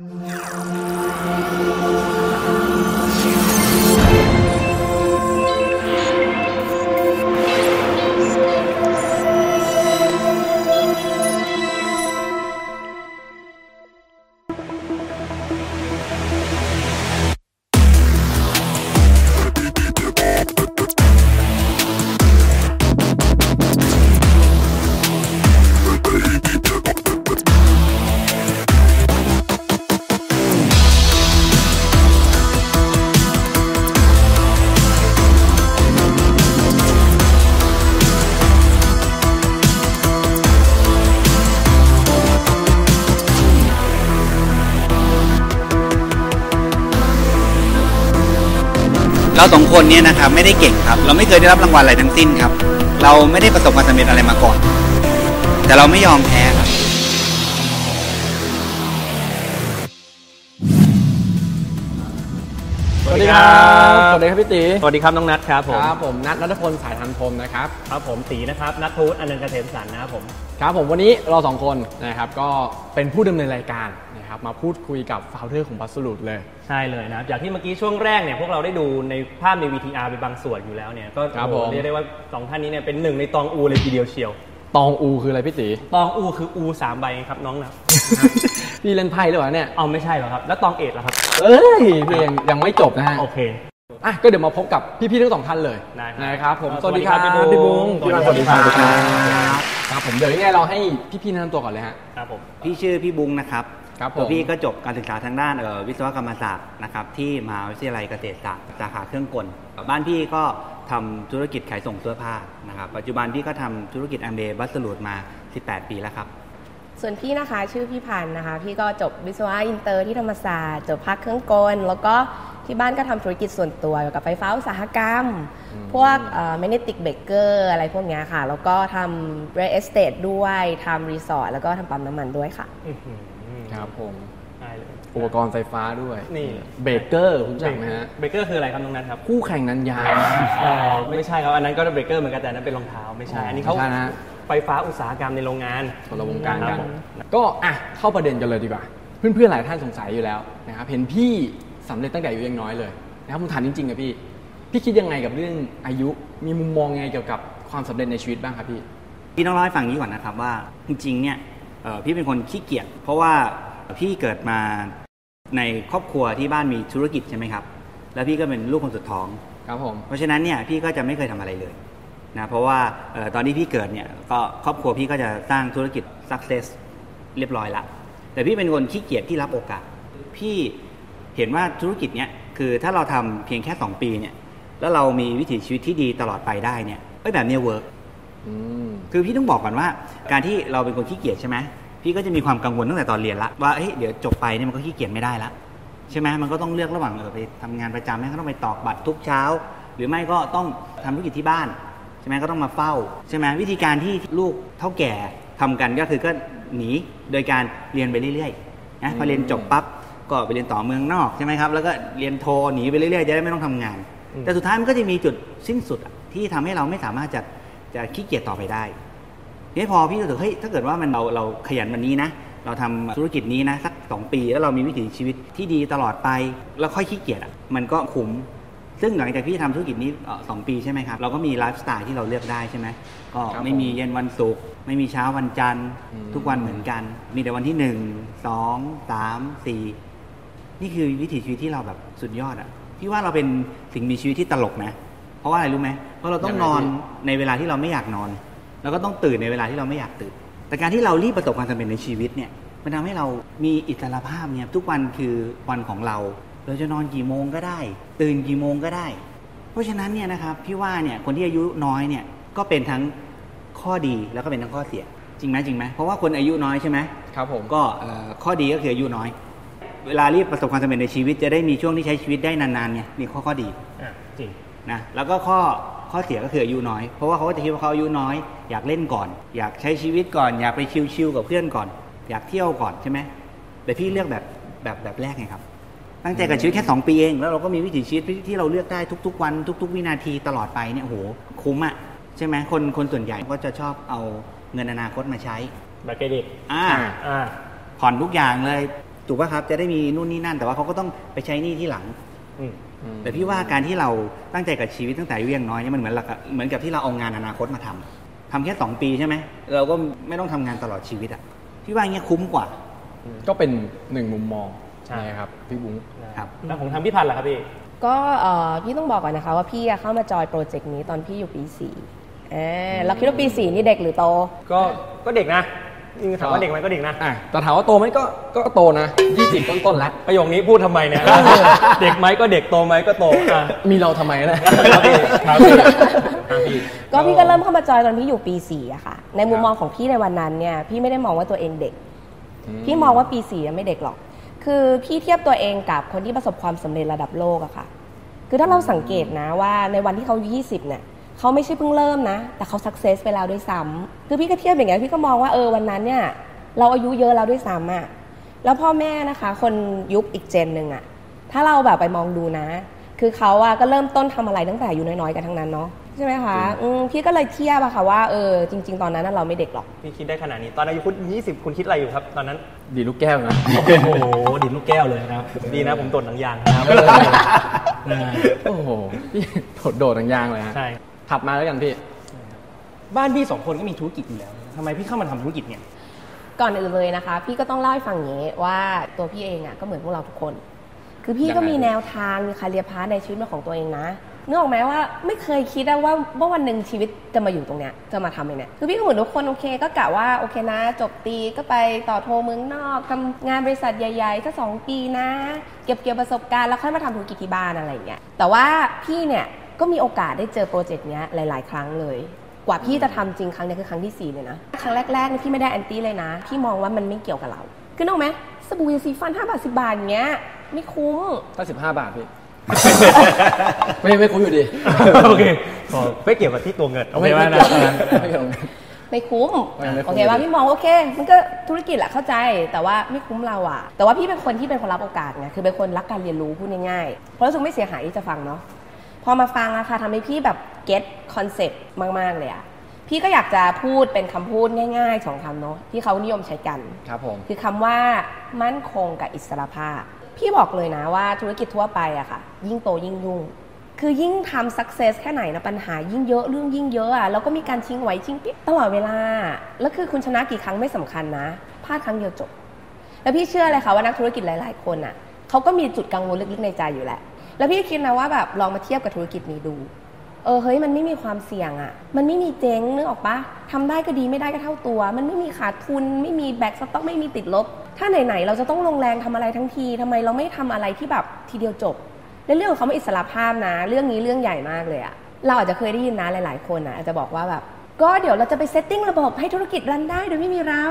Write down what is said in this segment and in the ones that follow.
เคนเนี่ยนะครับไม่ได้เก่งครับ เราไม่เคยได้รับรางวัลอะไรทั้งสิ้นครับ เราไม่ได้ประสบความสำเร็จอะไรมาก่อน แต่เราไม่ยอมแพ้ บสวัสดีครับสวัสดีครับพี่ตีสวัสดีครับน้องนัทครับผม ครับผมนัทนัทพลสายทันพรมนะครับ ครับผมตีนะครับนัททูตอนันต์เกษมสันต์นะครับผม ครับผมวันนี้เราสองคนนะครับก็เป็นผู้ดำเนินรายการนะครับมาพูดคุยกับฟาวเดอร์ของบัสลูดเลย ใช่เลยนะครับอย่างที่เมื่อกี้ช่วงแรกเนี่ยพวกเราได้ดูในภาพใน VTR ไปบางส่วนอยู่แล้วเนี่ยก็ครับโอ้โหผม เรียกได้ว่าสองท่านนี้เนี่ยเป็นหนึ่งในตองอูเลยทีเดียวเชียว ตองอูคืออะไรพี่ตีตองอูคืออูสามใบครับน้องนะพี่เล่นไพ่หรือเปล่าเนี่ยเอาไม่ใช่เหรอครับ แล้วตองเอ็ดเหรอครับ เอ้ยพี่ยังยังไม่จบนะฮะโอเคอะก็เดี๋ยวมาพบกับพี่ๆทั้งสองท่านเลยได้ครับนะครับผมครับสวัสดีครับสวัสดีครับพี่พี่บุ้บุ้งงพี่วันสวัสดีครับสวัสดีครับครับผมเดี๋ยวยังไงเราให้พี่ๆแนะนำตัวก่อนเลยฮะครับผมพี่ชื่อพี่บุ้งนะครับครับผมตัวพี่ก็จบการศึกษาทางด้านเอ่อวิศวกรรมศาสตร์นะครับที่มหาวิทยาลัยเกษตรศาสตร์สาขาเครื่องกล บ้านพี่ก็ทำธุรกิจขายส่งเสื้อผ้านะครับปัจจุบันพี่ก็ทำธุรกิจ Amway Absolute มา 18 ปีแล้วครับ ส่วนพี่นะคะชื่อพี่พันธ์นะคะ พี่ก็จบวิศวะอินเตอร์ที่ธรรมศาสตร์จบภาคเครื่องกล แล้วก็ที่บ้านก็ทำธุรกิจส่วนตัวเกี่ยวกับไฟฟ้าอุตสาหกรรม พวก magnetic breaker อะไรพวกเนี้ยค่ะ แล้วก็ทำเร l เอสเต e ด้วยทำรีสอร์ทแล้วก็ทำปั๊มน้ำมันด้วยค่ะอื้อหือครับผม ได้เลย อุปกรณ์ไฟฟ้าด้วยนี่ เบเกอร์คุณรู้จักไหมฮะเบเกอร์คืออะไรครับน้องนัทครับคู่แข่งนันยางอ๋อไม่ใช่ครับ อันนั้นก็เบเกอร์เหมือนกันแต่อันนั้นเป็นรองเท้าไม่ใช่ อันนี้เขาไม่ใช่นะฮะไฟฟ้าอุตสาหกรรมในโรงงาน คนละวงการกัรับผม ก็อะเข้าประเด็นกันเลยดีกว่า เพื่อนๆหลายท่านสงสัยอยู่แล้วนะครับเห็นพี่สำเร็จตั้งแต่อายุยังน้อยเลยนะครับผมถามจริงๆอะพี่ พี่คิดยังไงกับเรื่องอายุมีมุมมองยังไงเกี่ยวกับความสำเร็จในชีวิตบ้างครับพี่ พี่ต้องเล่าให้ฟังอย่างนี้ก่อนนะครับว่าจริงๆเนี่ยเอ่อพี่เป็นคนขี้เกียจเพราะว่า พี่เกิดมาในครอบครัวที่บ้านมีธุรกิจใช่ไหมครับ แล้วพี่ก็เป็นลูกคนสุดท้อง ครับผม เพราะฉะนั้นเนี่ยพี่ก็จะไม่เคยทำอะไรเลยนะเพราะว่าเอ่อตอนที่พี่เกิดเนี่ยก็ครอบครัวพี่ก็จะสร้างธุรกิจ success เรียบร้อยละ แต่พี่เป็นคนขี้เกียจที่รับโอกาส พี่เห็นว่าธุรกิจเนี่ยคือถ้าเราทำเพียงแค่ 2 ปีเนี่ยแล้วเรามีวิถีชีวิตที่ดีตลอดไปได้เนี่ยเอ้ยแบบเนี้ย work อืมคือพี่ต้องบอกก่อนว่า การที่เราเป็นคนขี้เกียจใช่ไหม พี่ก็จะมีความกังวลตั้งแต่ตอนเรียนละว่าเฮ้ยเดี๋ยวจบไปเนี่ยมันก็ขี้เกียจไม่ได้ละใช่ไหมมันก็ต้องเลือกระหว่างเออไปทำงานประจำแม่งก็ต้องไปตอกบัตรทุกเช้า หรือไม่ก็ต้องทำธุรกิจที่บ้าน ใช่ไหมก็ต้องมาเฝ้า ใช่ไหมวิธีการที่ลูกเถ้าแก่ทำกันก็คือก็หนีโดยการเรียนไปเรื่อยๆนะพอเรียนจบปั๊บก็ไปเรียนต่อเมืองนอกใช่ไหมครับแล้วก็เรียนโทหนีไปเรื่อยๆจะได้ไม่ต้องทำงานอืมแต่สุดท้ายมันก็จะมีจุดสิ้นสุดอะที่ทำให้เราไม่สามารถจะจะขี้เกียจต่อไปได้ที นี้พอพี่รู้สึกเฮ้ยถ้าเกิดว่ามันเราเราขยันวันนี้นะ เราทำธุรกิจนี้นะสักสองปีแล้วเรามีวิถีชีวิตที่ดีตลอดไปแล้วค่อยขี้เกียจอะมันก็คุ้มซึ่งหลังจากที่ทำธุรกิจนี้เอ่อสองปีใช่ไหมครับ เราก็มีไลฟ์สไตล์ที่เราเลือกได้ใช่ไหมก็ครับไม่มีเย็นวันศุกร์ไม่มีเช้าวันจันทร์อืมทุกวันเหมือนกัน มีแต่วันที่หนึ่งสองสามสี่นี่คือวิถีชีวิตที่เราแบบสุดยอดอะพี่ว่าเราเป็นสิ่งมีชีวิตที่ตลกนะ เพราะว่าอะไรรู้ไหมเพราะเราต้องนอนในเวลาที่เราไม่อยากนอน แล้วก็ต้องตื่นในเวลาที่เราไม่อยากตื่น แต่การที่เรารีบประสบความสำเร็จในชีวิตเนี่ยมันทำให้เรามีอิสรภาพเนี่ยทุกวันคือวันของเรา เราจะนอนกี่โมงก็ได้ ตื่นกี่โมงก็ได้ เพราะฉะนั้นเนี่ยนะครับพี่ว่าเนี่ยคนที่อายุน้อยเนี่ยก็เป็นทั้งข้อดีแล้วก็เป็นทั้งข้อเสีย จริงไหมจริงไหมเพราะว่าคนอายุน้อยใช่ไหมครับผมก็เอ่อข้อดีก็คืออายุน้อย เวลารีบประสบความสำเร็จในชีวิตจะได้มีช่วงที่ใช้ชีวิตได้นานๆเนี่ยมีข้อข้อดีอะจริงนะแล้วก็ข้อ ข้อเสียก็คืออายุน้อย เพราะว่าเขาก็จะคิดว่าเขาอายุน้อย อยากเล่นก่อน อยากใช้ชีวิตก่อน อยากไปชิลๆกับเพื่อนก่อน อยากเที่ยวก่อนใช่ไหมแต่พี่เลือกแบบแบบแบบแรกไงครับ ตั้งใจกับชีวิตแค่ 2 ปีเอง แล้วเราก็มีวิถีชีวิตที่เราเลือกได้ทุก ๆ วันทุก ๆ วินาทีตลอดไปเนี่ยโอ้โหคุ้มอะใช่ไหมคนคนส่วนใหญ่ก็จะชอบเอาเงินอนาคตมาใช้บัตรเครดิตอ่าอ่าผ่อนทุกอย่างเลยถูกป่ะครับจะได้มีนู่นนี่นั่น แต่ว่าเขาก็ต้องไปใช้หนี้ที่หลังอืม แต่พี่ว่าการที่เราตั้งใจกับชีวิตตั้งแต่อายุยังน้อยเนี่ยมันเหมือนหลักอะเหมือนกับที่เราเอางานอนาคตมาทำทำแค่สองปีใช่ไหมเราก็ไม่ต้องทำงานตลอดชีวิตอะพี่ว่าอย่างเงี้ยคุ้มกว่า ก็เป็นหนึ่งมุมมองใช่นะครับพี่บุ้งครับแล้วของทางพี่พันธ์ล่ะครับพี่ก็เอ่อพี่ต้องบอกก่อนนะคะว่าพี่อะเข้ามาจอยโปรเจกต์นี้ตอนพี่อยู่ปีสี่เออเราคิดว่าปีสี่นี่เด็กหรือโต ก็ก็เด็กนะ จริงๆถามว่าเด็กไหมก็เด็กนะอะแต่ถามว่าโตไหมก็ก็โตนะยี่สิบต้นๆแล้วประโยคนี้พูดทำไมเนี่ยเด็กไหมก็เด็กโตไหมก็โตอะมีเราทำไมนะครับพี่ครับพี่ครับพี่ก็พี่ก็เริ่มเข้ามาจอยตอนพี่อยู่ปีสี่อะค่ะ ในมุมมองของพี่ในวันนั้นเนี่ยพี่ไม่ได้มองว่าตัวเองเด็ก พี่มองว่าปีสี่ไม่เด็กหรอก คือพี่เทียบตัวเองกับคนที่ประสบความสำเร็จระดับโลกอะค่ะ คือถ้าเราสังเกตนะว่าในวันที่เขาอายุ20เนี่ย เขาไม่ใช่เพิ่งเริ่มนะ แต่เขาสักเซสไปแล้วด้วยซ้ำคือพี่ก็เทียบอย่างเงี้ยพี่ก็มองว่าเออวันนั้นเนี่ย เราอายุเยอะแล้วด้วยซ้ำอะแล้วพ่อแม่นะคะ คนยุคอีกเจนหนึ่งอะถ้าเราแบบไปมองดูนะ คือเขาอะก็เริ่มต้นทำอะไรตั้งแต่อายุน้อยๆกันทั้งนั้นเนาะใช่ไหมคะอืมพี่ก็เลยเทียบอะค่ะว่าเออจริง ๆ ตอนนั้นน่ะเราไม่เด็กหรอกพี่คิดได้ขนาดนี้ตอนอายุคุณ20คุณคิดอะไรอยู่ครับ ตอนนั้นดีลูกแก้วนะโอ้โหดินลูกแก้วเลยนะครับ ดีนะผมตดหนังยางนะครับโอ้โหพี่โดดโดดทางยางเลยฮะใช่ ถัดมาแล้วกันพี่ บ้านพี่สองคนก็มีธุรกิจอยู่แล้วทำไมพี่เข้ามาทำธุรกิจเนี่ย ก่อนอื่นเลยนะคะ พี่ก็ต้องเล่าให้ฟังอย่างนี้ว่าตัวพี่เองอะก็เหมือนพวกเราทุกคน คือพี่ก็ยังไงมีแนวทางมีคาเรียพาในชีวิตเป็นของตัวเองนะนึกออกไหมว่าไม่เคยคิดนะว่าว่าวันหนึ่งชีวิตจะมาอยู่ตรงเนี้ยจะมาทำเองเนี่ยคือพี่ก็เหมือนทุกคนโอเค ก็กะว่าโอเคนะ จบตีก็ไปต่อโทเมืองนอกทำงานบริษัทใหญ่ๆสักสองปีนะ เก็บเกี่ยวประสบการณ์แล้วค่อยมาทำธุรกิจที่บ้านอะไรอย่างเงี้ยแต่ว่าพี่เนี่ย ก็มีโอกาสได้เจอโปรเจกต์เนี้ยหลาย ๆ ครั้งเลย กว่าพี่จะทำจริงครั้งเนี้ยคือครั้งที่สี่เลยนะ ครั้งแรกๆเนี่ยพี่ไม่ได้ anti เลยนะ พี่มองว่ามันไม่เกี่ยวกับเรา คือนึกออกไหมสบู่ยาสีฟัน5บาท10 บาทอย่างเงี้ยไม่คุ้มก็สิบห้าบาทพี่ไม่ไม่คุ้มอยู่ดีโอเคขอไม่เกี่ยวกับที่ตัวเงินโอเคไหมไม่นะเกี่ยวไม่เกี่ยวไม่คุ้มไม่ไม่คุ้มโอเคว่าพี่มองว่าโอเค มันก็ธุรกิจแหละเข้าใจ แต่ว่าไม่คุ้มเราอะแต่ว่าพี่เป็นคนที่เป็นคนรับโอกาสไงคือเป็นคนรักการเรียนรู้พูดง่ายๆเพราะรู้สึกไม่เสียหายที่จะฟังเนาะพ อมาฟังอะค่ะทำให้พี่แบบ get concept มาก ๆ เลยอะพี่ก็อยากจะพูดเป็นคำพูดง่ายๆสองคำเนาะที่เขานิยมใช้กันครับผมคือคำว่ามั่นคงกับอิสรภาพ พี่บอกเลยนะว่าธุรกิจทั่วไปอะค่ะ ยิ่งโตยิ่งยุ่งคือยิ่งทำสักเซสแค่ไหนนะปัญหายิ่งเยอะเรื่องยิ่งเยอะอะแล้วก็มีการชิงไหวชิงปิ๊บตลอดเวลา แล้วคือคุณชนะกี่ครั้งไม่สำคัญนะพลาดครั้งเดียวจบ แล้วพี่เชื่อเลยค่ะว่านักธุรกิจหลาย ๆ คนอะเขาก็มีจุดกังวลลึกๆในใจอยู่แหละ แล้วพี่คิดนะว่าแบบลองมาเทียบกับธุรกิจนี้ดู เออเฮ้ยมันไม่มีความเสี่ยงอะ่ะ มันไม่มีเจ๊งนึกออกปะทำได้ก็ดีไม่ได้ก็เท่าตัว มันไม่มีขาดทุน ไม่มีแบกสต็อกไม่มีติดลบ ถ้าไหนๆเราจะต้องลงแรงทำอะไรทั้งทีทำไมเราไม่ทำอะไรที่แบบทีเดียวจบและเรื่องของเขาไม่อิสระภาพนะ เรื่องนี้เรื่องใหญ่มากเลยอะเราอาจจะเคยได้ยินนะหลาย ๆ คนอะอาจจะบอกว่าแบบก็เดี๋ยวเราจะไปเซตติ้งระบบให้ธุรกิจรันได้โดยไม่มีเรา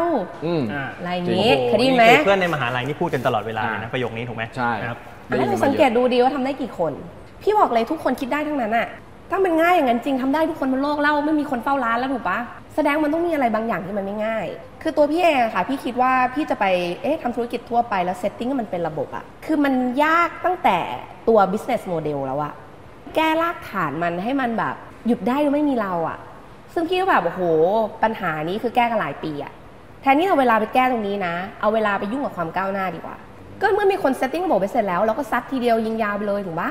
อืมอ่าอะไรอย่างนี้โอ้โหเคยได้ยินไหมคือเพื่อนในมหาลัยนี่พูดกันตลอดเวลาเลยนะอ่าประโยคนี้ถูกไหมใช่นะครับ อันนั้นเราสังเกตดูดีว่าทำได้กี่คน พี่บอกเลยทุกคนคิดได้ทั้งนั้นอะถ้ามันง่ายอย่างนั้นจริงทำได้ทุกคนบนโลกเล่าไม่มีคนเฝ้าร้านแล้วถูกปะแสดงมันต้องมีอะไรบางอย่างที่มันไม่ง่าย คือตัวพี่เองอะค่ะ พี่คิดว่าพี่จะไปเอ๊ะทำธุรกิจทั่วไปแล้วเซตติ้งให้มันเป็นระบบอะคือมันยากตั้งแต่ตัว business model แล้วอะแก้รากฐานมันให้มันแบบหยุดได้โดยไม่มีเราอะซึ่งพี่ก็แบบโอ้โห ปัญหานี้คือแก้กันหลายปีอะแทนที่เอาเวลาไปแก้ตรงนี้นะ เอาเวลาไปยุ่งกับความก้าวหน้าดีกว่า ก็เมื่อมีคน setting ระบบไปเสร็จแล้วเราก็ซัดทีเดียวยิงยาวไปเลยถูกปะ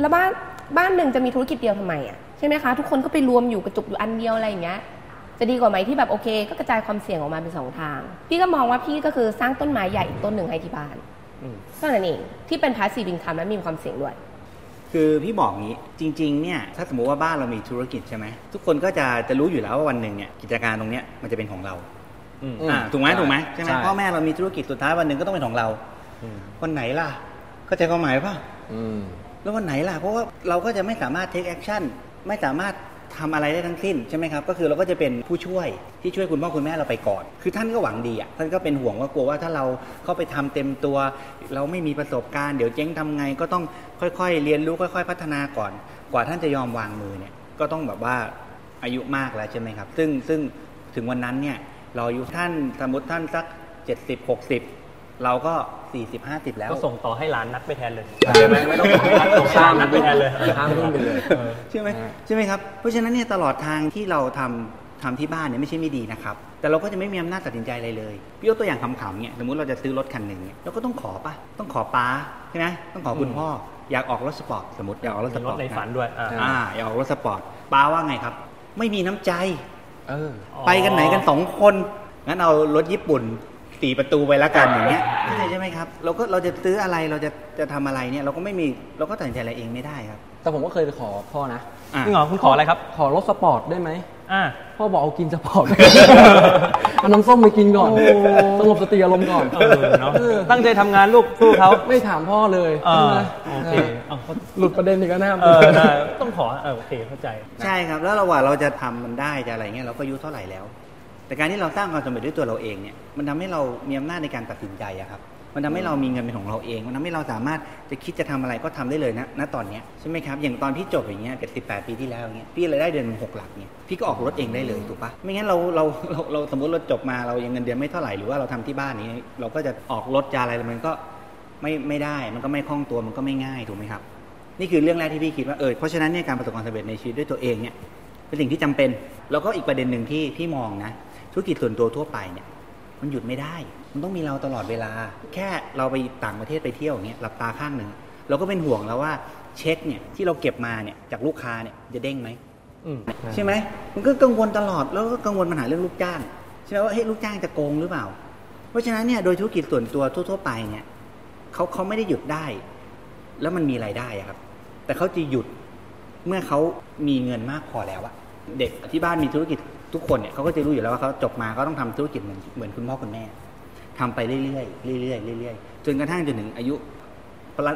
แล้วบ้านบ้านหนึ่งจะมีธุรกิจเดียวทำไมอะใช่ไหมคะทุกคนก็ไปรวมอยู่กระจุกอยู่อันเดียวอะไรอย่างเงี้ยจะดีกว่าไหมที่แบบโอเค ก็กระจายความเสี่ยงออกมาเป็นสองทาง พี่ก็มองว่าพี่ก็คือสร้างต้นไม้ใหญ่อีกต้นหนึ่งให้ที่บ้านอืมเท่านั้นเองที่เป็น passive income และมีความเสี่ยงด้วย คือพี่บอกงี้จริงๆเนี่ยถ้าสมมุติว่าบ้านเรามีธุรกิจใช่ไหมทุกคนก็จะจะรู้อยู่แล้วว่าวันหนึ่งเนี่ยกิจการตรงเนี้ยมันจะเป็นของเราอืมอืมอ่าถูกไหมใช่ถูกไหมใช่ไหมใช่พ่อแม่เรามีธุรกิจสุดท้ายวันหนึ่งก็ต้องเป็นของเราอืม วันไหนล่ะเข้าใจความหมายป่ะอืมแล้ววันไหนล่ะ เพราะว่าเราก็จะไม่สามารถ take action ไม่สามารถทำอะไรได้ทั้งสิ้นใช่ไหมครับ ก็คือเราก็จะเป็นผู้ช่วยที่ช่วยคุณพ่อคุณแม่เราไปก่อน คือท่านก็หวังดีอะท่านก็เป็นห่วงว่ากลัวว่าถ้าเราเข้าไปทำเต็มตัว เราไม่มีประสบการณ์เดี๋ยวเจ๊งทำไงก็ต้องค่อยๆ เรียนรู้ค่อย ๆ พัฒนาก่อน กว่าท่านจะยอมวางมือเนี่ยก็ต้องแบบว่าอายุมากแล้วใช่ไหมครับ ซึ่งซึ่งถึงวันนั้นเนี่ยเราอายุท่านสมมติท่านสัก 70 60 เราก็ 40 50 แล้วก็ส่งต่อให้หลานนัดไปแทนเลยใช่ไหมไม่ต้องส่งข้ามนัดไปแทนเลยข้ามรุ่นไปเลยใช่ไหมอ่าใช่ไหมครับเพราะฉะนั้นเนี่ยตลอดทางที่เราทำทำที่บ้านเนี่ยไม่ใช่ไม่ดีนะครับ แต่เราก็จะไม่มีอำนาจตัดสินใจอะไรเลยพี่ยกตัวอย่างขำๆเนี่ยสมมติเราจะซื้อรถคันหนึ่งเนี่ยเราก็ต้องขอปะต้องขอป้าใช่ไหมต้องขอคุณพ่ออยากออกรถสปอร์ตสมมติอยากออกรถสมีปรอถร์ตในนะฝันด้วยอ่าอ่าอยากออกรถสปอร์ตป้าว่าไงครับ ไม่มีน้ำใจเอออ๋อไปกันไหนกันสองคนงั้นเอารถญี่ปุ่น สี่ประตูไปละกันอย่างเงี้ยเข้าใจใช่ไหมครับ เราก็เราจะซื้ออะไรเราจะจะทำอะไรเนี่ย เราก็ไม่มีเราก็ตัดสินใจอะไรเองไม่ได้ครับ แต่ผมก็เคยไปขอพ่อนะอะ จริงเหรอคุณขออะไรครับ ขอรถสปอร์ตได้ไหมอ่า พ่อบอกเอากินสปอร์ต เอาน้ำส้มไปกินก่อนสงบสติอารมณ์ก่อนเออเนาะตั้งใจทำงานลูกสู้เขา ไม่ถามพ่อเลยเออใช่ไหมโอเคเอาเขาหลุดประเด็นอีกแล้วนะครับ เออได้ต้องขอเออโอเคเข้าใจ ใช่ครับ แล้วเราว่าเราจะทำมันได้จะอะไรเงี้ยเราก็อายุเท่าไหร่แล้ว แต่การที่เราสร้างความสำเร็จด้วยตัวเราเองเนี่ยมันทำให้เรามีอำนาจในการตัดสินใจอะครับ มันทำให้เรามีเงินเป็นของเราเอง มันทำให้เราสามารถจะคิดจะทำอะไรก็ทำได้เลยนะณตอนเนี้ยใช่ไหมครับอย่างตอนพี่จบอย่างเงี้ยเจ็ดสิบแปดปีที่แล้วอย่างเงี้ยพี่เลยได้เดือนหกหลักเนี่ยพี่ก็ออกรถเองได้เลยถูกปะไม่งั้นเราเราเราเราสมมติเราจบมาเรายังเงินเดือนไม่เท่าไหร่หรือว่าเราทำที่บ้านนี้ เราก็จะออกรถจะอะไรมันก็ไม่ไม่ได้มันก็ไม่คล่องตัวมันก็ไม่ง่ายถูกไหมครับ นี่คือเรื่องแรกที่พี่คิดว่าเออเพราะฉะนั้นเนี่ยการประสบความสำเร็จในชีวิตด้วยตัวเองเนี่ยเป็นสิ่งที่จำเป็น แล้วก็อีกประเด็นหนึ่งที่พี่มองนะ ธุรกิจส่วนตัวทั่วไปเนี่ยมันหยุดไม่ได้ มันต้องมีเราตลอดเวลา แค่เราไปต่างประเทศไปเที่ยวอย่างเงี้ยหลับตาข้างหนึ่งเราก็เป็นห่วงแล้วว่าเช็คเนี่ยที่เราเก็บมาเนี่ยจากลูกค้าเนี่ยจะเด้งไหมอืมใช่ไหมมันก็กังวลตลอดแล้วก็กังวลปัญหาเรื่องลูกจ้างใช่ไหมว่าเฮ้ยลูกจ้างจะโกงหรือเปล่า เพราะฉะนั้นเนี่ยโดยธุรกิจส่วนตัวทั่ว ๆ ไปเนี่ยเขาเขาไม่ได้หยุดได้ แล้วมันมีรายได้อะครับ แต่เขาจะหยุดเมื่อเขามีเงินมากพอแล้วอะเด็กที่บ้านมีธุรกิจ ทุกคนเนี่ยเขาก็จะรู้อยู่แล้วว่าเขาจบมาเขาต้องทำธุรกิจเหมือนเหมือนคุณพ่อคุณแม่ทำไปเรื่อยๆเรื่อยๆเรื่อยๆจนกระทั่งจนถึงอายุ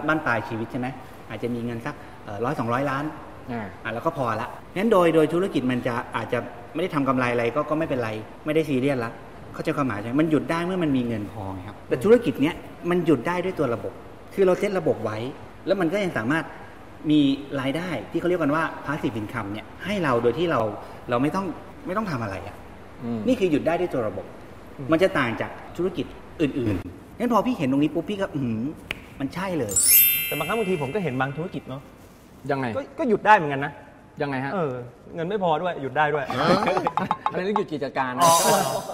บ้านปลายชีวิตใช่ไหมอาจจะมีเงินสักร้อยสองร้อยล้านอ่าอะแล้วก็พอละงั้นโดยโดยธุรกิจมันจะอาจจะไม่ได้ทำกำไรอะไรก็ก็ไม่เป็นไร ไม่ได้ซีเรียสละเข้าใจความหมายใช่ไหมมันหยุดได้เมื่อมันมีเงินพอไงครับ แต่ธุรกิจเนี้ยมันหยุดได้ด้วยตัวระบบ คือเราเซตระบบไว้ แล้วมันก็ยังสามารถมีรายได้ที่เขาเรียกกันว่า passive income เนี่ยให้เราโดยที่เราเราไม่ต้อง ไม่ต้องทำอะไรอะอืมนี่คือหยุดได้ด้วยตัวระบบ มันจะต่างจากธุรกิจอื่นๆงั้นพอพี่เห็นตรงนี้ปุ๊บพี่ก็อืมมันใช่เลย แต่บางครั้งบางทีผมก็เห็นบางธุรกิจเนาะยังไงก็ก็หยุดได้เหมือนกันนะยังไงฮะเออเงินไม่พอด้วยหยุดได้ด้วยอันนี้นหยุดกิจการอ๋อ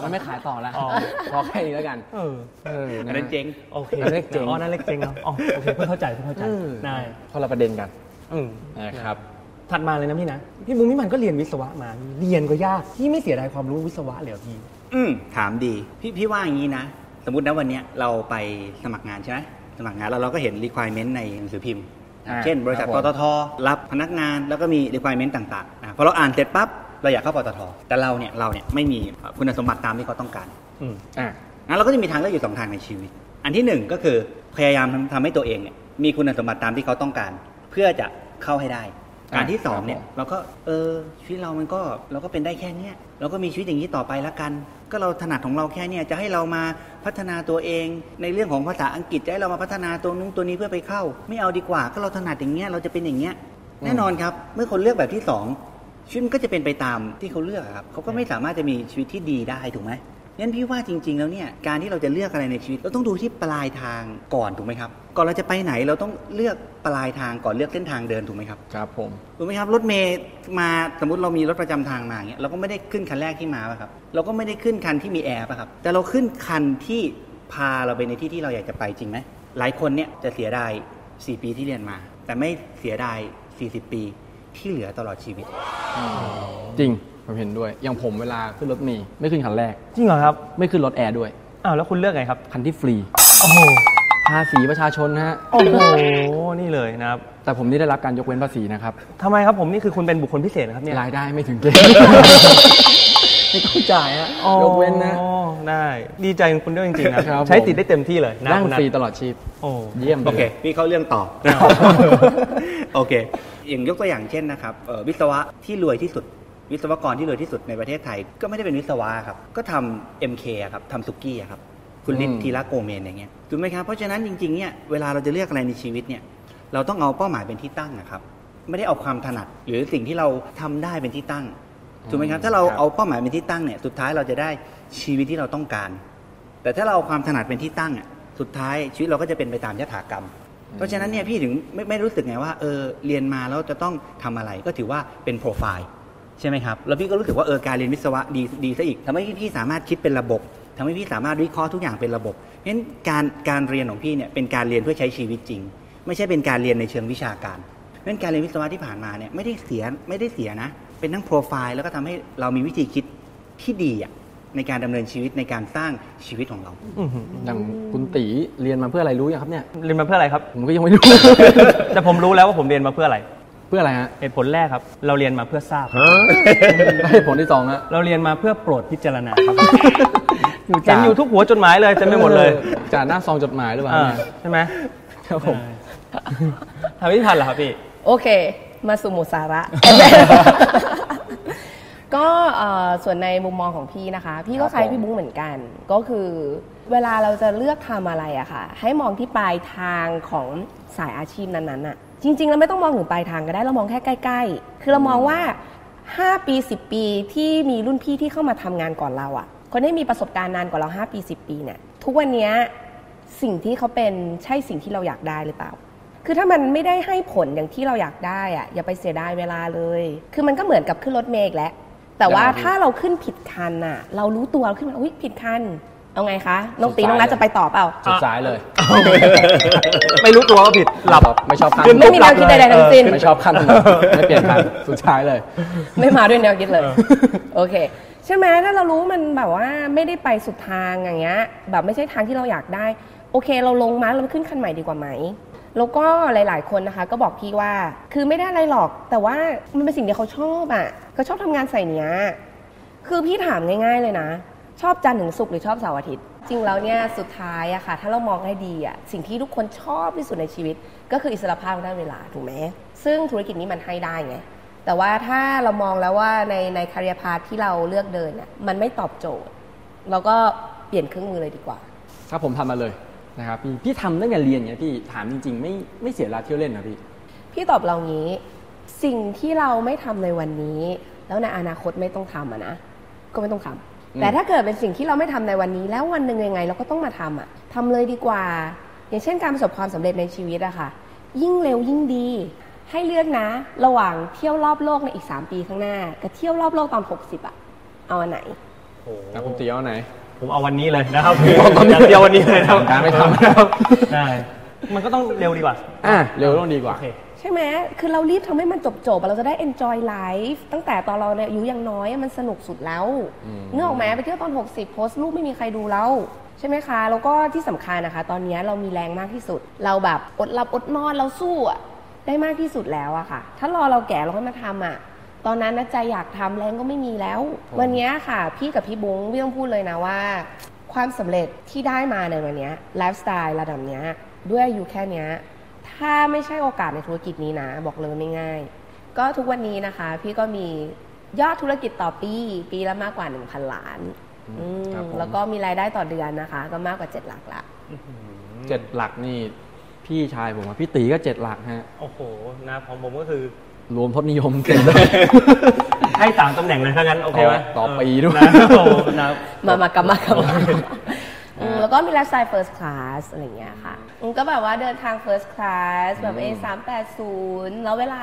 มันไม่ขายต่อแล้วอ๋อพอแค่นี้แล้วกันเออเอออันนั้นเจ๊งโอเคอันนั้นเล็กเจ๋งอ๋อนั่นเล็กเจ๋งเนาะอ๋อโอเคเพิ่งเข้าใจเพิ่งเข้าใจเออได้คนละประเด็นกันอืมนะครับ ถัดมาเลยนะพี่นะ พี่บุ้งพี่มันก็เรียนวิศวะมา เรียนก็ยากพี่ไม่เสียดายความรู้วิศวะเลยเหรอพี่ อืมถามดีพี่พี่ว่าอย่างนี้นะ สมมตินะวันเนี้ยเราไปสมัครงานใช่ไหมสมัครงานแล้วเราก็เห็น requirement ในหนังสือพิมพ์ อ่าเช่น บริษัทครับปผม ตทรับพนักงานแล้วก็มี requirement ต่างๆอะพอเราอ่านเสร็จปั๊บเราอยากเข้าปตทแต่เราเนี่ยเราเนี่ยไม่มีคุณสมบัติตามที่เขาต้องการ อืม อะ งั้นเราก็จะมีทางเลือกอยู่สองทางในชีวิต อันที่หนึ่งก็คือพยายามทำทำให้ตัวเองเนี่ยมีคุณสมบัติตามที่เขาต้องการ เพื่อจะเข้าให้ได้ การที่สองเนี่ยเราก็เออชีวิตเรามันก็เราก็เป็นได้แค่เนี้ยเราก็มีชีวิตอย่างนี้ต่อไปละกัน ก็เราถนัดของเราแค่เนี้ยจะให้เรามาพัฒนาตัวเอง ในเรื่องของภาษาอังกฤษจะให้เรามาพัฒนาตัวนู้นตัวนี้เพื่อไปเข้า ไม่เอาดีกว่า ก็เราถนัดอย่างเงี้ยเราจะเป็นอย่างเงี้ยแน่นอนครับ เมื่อคนเลือกแบบที่สองชีวิตมันก็จะเป็นไปตามที่เขาเลือกอะครับเขาก็ไม่สามารถจะมีชีวิตที่ดีได้ถูกไหม งั้นพี่ว่าจริง ๆ แล้วเนี่ยการที่เราจะเลือกอะไรในชีวิตเราต้องดูที่ปลายทางก่อนถูกไหมครับ ก่อนเราจะไปไหนเราต้องเลือกปลายทางก่อนเลือกเส้นทางเดินถูกไหมครับครับผมถูกไหมครับรถเมล์มาสมมติเรามีรถประจำทางมาอย่างเงี้ยเราก็ไม่ได้ขึ้นคันแรกที่มาป่ะครับเราก็ไม่ได้ขึ้นคันที่มีแอร์ป่ะครับแต่เราขึ้นคันที่พาเราไปในที่ที่เราอยากจะไปจริงไหมหลายคนเนี่ยจะเสียดาย 4 ปีที่เรียนมา แต่ไม่เสียดาย 40 ปีที่เหลือตลอดชีวิต จริง ผมเห็นด้วย อย่างผมเวลาขึ้นรถเมล์ไม่ขึ้นคันแรก จริงเหรอครับไม่ขึ้นรถแอร์ด้วย อ้าวแล้วคุณเลือกไงครับคันที่ฟรี โอ้โหภาษีประชาชนนะฮะ โอ้โหนี่เลยนะครับแต่ผมนี่ได้รับการยกเว้นภาษีนะครับ ทำไมครับผมนี่คือคุณเป็นบุคคลพิเศษนะครับเนี่ยรายได้ไม่ถึงเกณฑ์ ไม่ต้องจ่ายฮะยกเว้นนะ อ๋อได้ดีใจกับคุณด้วยจริงๆนะครับผมใช้ติดได้เต็มที่เลยนะนั่งคุณนัทฟรีตลอดชีพ โอ้เยี่ยมไปโอเคเลยพี่เข้าเรื่องต่อ โอเค อย่างยกตัวอย่างเช่นนะครับเอ่อวิศวะที่รวยที่สุด วิศวกรที่รวยที่สุดในประเทศไทย ก็ไม่ได้เป็นวิศวะครับ ก็ทำ MK อะครับทำสุกี้อะครับ คุณลิทอืมธีระโกเมนอย่างเงี้ยถูกไหมครับ เพราะฉะนั้นจริงๆเนี่ยเวลาเราจะเลือกอะไรในชีวิตเนี่ยเราต้องเอาเป้าหมายเป็นที่ตั้งนะครับ ไม่ได้เอาความถนัดหรือสิ่งที่เราทำได้เป็นที่ตั้งถูกไหมครับถ้าเราเอาเป้าหมายเป็นที่ตั้งเนี่ยสุดท้ายเราจะได้ชีวิตที่เราต้องการ แต่ถ้าเราเอาความถนัดเป็นที่ตั้งอะสุดท้ายชีวิตเราก็จะเป็นไปตามยถากรรม เพราะฉะนั้นเนี่ยพี่ถึงไม่ไม่รู้สึกไงว่าเออเรียนมาแล้วจะต้องทำอะไรก็ถือว่าเป็นโปรไฟล์ ใช่ไหมครับ แล้วพี่ก็รู้สึกว่าเออการเรียนวิศวะดีดีซะอีกทำให้พี่สามารถคิดเป็นระบบทำให้พี่สามารถวิเคราะห์ทุกอย่างเป็นระบบเพราะฉะนั้นการการเรียนของพี่เนี่ยเป็นการเรียนเพื่อใช้ชีวิตจริง ไม่ใช่เป็นการเรียนในเชิงวิชาการเพราะฉะนั้นการเรียนวิศวะที่ผ่านมาเนี่ยไม่ได้เสียไม่ได้เสียนะ เป็นทั้งโปรไฟล์แล้วก็ทำให้เรามีวิธีคิดที่ดีอะในการดำเนินชีวิตในการสร้างชีวิตของเราอย่างคุณตีเรียนมาเพื่ออะไรรู้ยังครับเนี่ยเรียนมาเพื่ออะไรครับ ผมก็ยังไม่รู้ แต่ผมรู้แล้วว่าผมเรียนมาเพื่ออะไร เพื่ออะไรฮะเหตุผลแรกครับ เราเรียนมาเพื่อทราบให้ผลที่สองฮะเราเรียนมาเพื่อโปรดพิจารณาครับอยู่เห็นอยู่ทุกหัวจดหมายเลยเต็มไปหมดเลยจากหน้าซองจดหมายหรือเปล่าอ่าเนี่ยใช่ไหมครับผมทำพิพันธ์เหรอครับพี่ โอเค มาสู่หมุดสาระ ก็เอ่อส่วนในมุมมองของพี่นะคะ พี่ก็คล้ายพี่บุ้งเหมือนกัน ก็คือเวลาเราจะเลือกทำอะไรอะค่ะ ให้มองที่ปลายทางของสายอาชีพนั้นๆอะ จริงๆเราไม่ต้องมองถึงปลายทางก็ได้เรามองแค่ใกล้ ๆ คือเรามองว่า 5 ปี 10 ปีที่มีรุ่นพี่ที่เข้ามาทำงานก่อนเราอะคนที่มีประสบการณ์นานกว่าเรา 5 ปี 10 ปีเนี่ยทุกวันเนี้ยสิ่งที่เขาเป็นใช่สิ่งที่เราอยากได้หรือเปล่า คือถ้ามันไม่ได้ให้ผลอย่างที่เราอยากได้อะอย่าไปเสียดายเวลาเลย คือมันก็เหมือนกับขึ้นรถเมล์อีกแล้วแต่ว่าครับถ้าเราขึ้นผิดคันน่ะ เรารู้ตัวเราขึ้นมาอุ้ยผิดคัน เอาไงคะ น้องตีน้องนัทจะไปต่อเปล่า สุดสายเลย ไม่รู้ตัวว่าผิด หลับไม่ชอบขั้นขึ้นไม่มีแนวคิดใดๆทั้งสิ้น ไม่ชอบขั้นถนนไม่เปลี่ยนคันสุดท้ายเลย ไม่มาด้วยแนวคิดเลย โอเค ใช่ไหมถ้าเรารู้มันแบบว่าไม่ได้ไปสุดทางอย่างเงี้ย แบบไม่ใช่ทางที่เราอยากได้ โอเค เราลงมาเราขึ้นคันใหม่ดีกว่าไหมแล้วก็หลาย ๆ คนนะคะ ก็บอกพี่ว่า คือไม่ได้อะไรหรอก แต่ว่ามันเป็นสิ่งที่เขาชอบอะเขาชอบทำงานใส่เนี้ยคือพี่ถามง่าย ๆ เลยนะ ชอบจันทร์ถึงศุกร์หรือชอบเสาร์อาทิตย์ จริงแล้วเนี่ยสุดท้ายอะค่ะ ถ้าเรามองให้ดีอะสิ่งที่ทุกคนชอบที่สุดในชีวิต ก็คืออิสรภาพทางด้านเวลาถูกไหมซึ่งธุรกิจนี้มันให้ได้ไงแต่ว่าถ้าเรามองแล้วว่าในในคาริยพาที่เราเลือกเดินอะมันไม่ตอบโจทย์เราก็เปลี่ยนเครื่องมือเลยดีกว่าถ้าผมทำมาเลยนะครับพี่พี่ทำตั้งแต่เรียนเนี่ยพี่ถามจริง ๆ ไม่ไม่เสียเวลาเที่ยวเล่นนะพี่ พี่ตอบเรางี้ สิ่งที่เราไม่ทำในวันนี้ แล้วในอนาคตไม่ต้องทำอะนะก็ไม่ต้องทำอืม แต่ถ้าเกิดเป็นสิ่งที่เราไม่ทำในวันนี้ แล้ววันหนึ่งยังไง เราก็ต้องมาทำอะทำเลยดีกว่า อย่างเช่นการประสบความสำเร็จในชีวิตอะค่ะ ยิ่งเร็วยิ่งดี ให้เลือกนะ ระหว่างเที่ยวรอบโลกในอีก 3 ปีข้างหน้า กับเที่ยวรอบโลกตอน 60อะเอาอันไหนนะคุณตีเอาไหน ผมเอาวันนี้เลยนะครับอย่างเดียววันนี้เลยนะครับการไม่ทำนะครับได้มันก็ต้องเร็วดีกว่า อะเร็วต้องดีกว่าโอเคใช่ไหมคือเรารีบทำให้มันจบจบๆอะเราจะได้ enjoy life ตั้งแต่ตอนเราเนี่ยอายุยังน้อยอะมันสนุกสุดแล้วอืมเนื้อออกไหมไปเที่ยวตอน 60 โพสต์รูปไม่มีใครดูแล้วใช่ไหมคะ แล้วก็ที่สำคัญนะคะ ตอนนี้เรามีแรงมากที่สุด เราแบบอดหลับอดนอนเราสู้อะได้มากที่สุดแล้วอะค่ะ ถ้ารอเราแก่เราค่อยมาทำอะตอนนั้นนะใจอยากทำแรงก็ไม่มีแล้ว วันนี้ค่ะ พี่กับพี่บุ้งพี่ต้องพูดเลยนะว่า ความสำเร็จที่ได้มาในวันนี้ไลฟ์สไตล์ระดับเนี้ยด้วยอายุแค่เนี้ย ถ้าไม่ใช่โอกาสในธุรกิจนี้นะ บอกเลยไม่ง่าย ก็ทุกวันนี้นะคะ พี่ก็มียอดธุรกิจต่อปี ปีละมากกว่า 1,000 ล้านอืมครับผม แล้วก็มีรายได้ต่อเดือนนะคะ ก็มากกว่า 7 หลักละ เจ็ดหลักนี่ พี่ชายผมอะพี่ตีก็เจ็ดหลักฮะ โอ้โหนะของผมก็คือ รวมทศนิยมเต็มเลยให้สามตำแหน่งเลยถ้างั้น โอเคไหมต่อปีด้วย นะโอ้โหนะ มามากลับมากลับมาอืม แล้วก็มีไลฟ์สไตล์ first class อะไรอย่างเงี้ยค่ะอืมก็แบบว่าเดินทาง first class แบบ A 3 8 0แล้วเวลา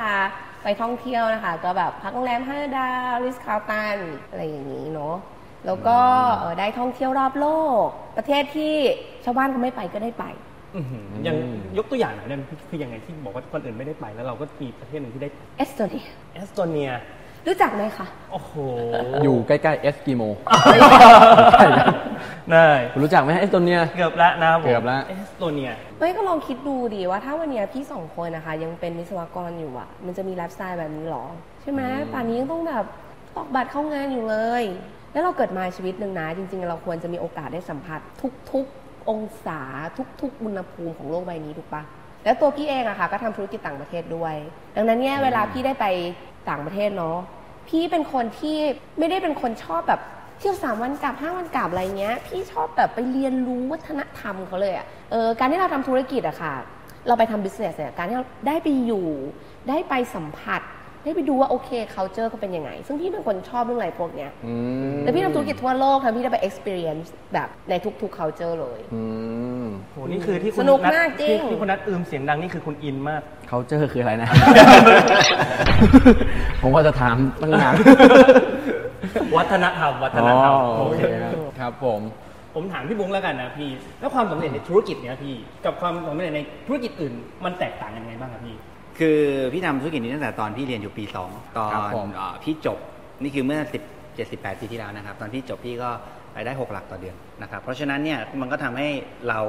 ไปท่องเที่ยวนะคะ ก็แบบพักโรงแรม5ดาว Ritz-Carlton อะไรอย่างนี้เนาะแล้วก็เอ่อได้ท่องเที่ยวรอบโลก ประเทศที่ชาวบ้านเขาไม่ไปก็ได้ไปอื้อหือยังยกตัวอย่างหน่อยได้ไหมคือยังไงที่บอกว่าคนอื่นไม่ได้ไปแล้วเราก็มีประเทศหนึ่งที่ได้เอสโตเนียเอสโตเนีย รู้จักไหมคะโอ้โหอยู่ใกล้ๆเอสกิโมได้คุณรู้จักไหมฮะเอสโตเนีย เกือบแล้วนะครับผมเกือบละ เอสโตเนีย ไม่ก็ลองคิดดูดีว่าถ้าวันเนี้ยพี่สองคนนะคะ ยังเป็นวิศวกรอยู่อะมันจะมีไลฟ์สไตล์แบบนี้หรอ ใช่ไหมป่านนี้ยังต้องแบบตอกบัตรเข้างานอยู่เลย แล้วเราเกิดมาชีวิตหนึ่งนะ จริง ๆ เราควรจะมีโอกาสได้สัมผัสทุก ๆ องศาทุก ๆ อุณหภูมิของโลกใบนี้ถูกปะแล้วตัวพี่เองอะค่ะก็ทำธุรกิจต่างประเทศด้วย ดังนั้นเนี่ยเวลาพี่ได้ไปต่างประเทศเนาะ พี่เป็นคนที่ไม่ได้เป็นคนชอบแบบเที่ยวสามวันกลับห้าวันกลับอะไรเงี้ย พี่ชอบแบบไปเรียนรู้วัฒนธรรมเขาเลยอะเออการที่เราทำธุรกิจอะค่ะ เราไปทำบิสเนสเนี่ยการที่เราได้ไปอยู่ ได้ไปสัมผัส ให้ไปดูว่าโอเค culture เขาเป็นยังไง ซึ่งพี่เป็นคนชอบเรื่องอะไรพวกเนี้ยอืมแล้วพี่ทำธุรกิจทั่วโลกค่ะพี่ได้ไป experience แบบในทุกๆ culture เลยอืมโหนี่คือที่คุณสนุกนัทมากจริง ที่ที่คุณนัทอืมเสียงดังนี่คือคุณอินมากเขาเจอคืออะไรนะ ผมว่าจะถามตั้งนานวัฒนธรรมวัฒนธรรมอ๋อโอเคครับครับผมผมถามพี่บุ้งแล้วกันนะพี่ แล้วความสำเร็จในธุรกิจเนี้ยพี่ กับความสำเร็จในธุรกิจอื่น มันแตกต่างยังไงบ้างครับพี่ คือพี่ทำธุรกิจนี้ตั้งแต่ตอนพี่เรียนอยู่ปี2ตอนครับผม เอ่อพี่จบนี่คือเมื่อ10 7 8ปีที่แล้วนะครับ ตอนพี่จบพี่ก็รายได้6หลักต่อเดือนนะครับ เพราะฉะนั้นเนี่ยมันก็ทำให้เรา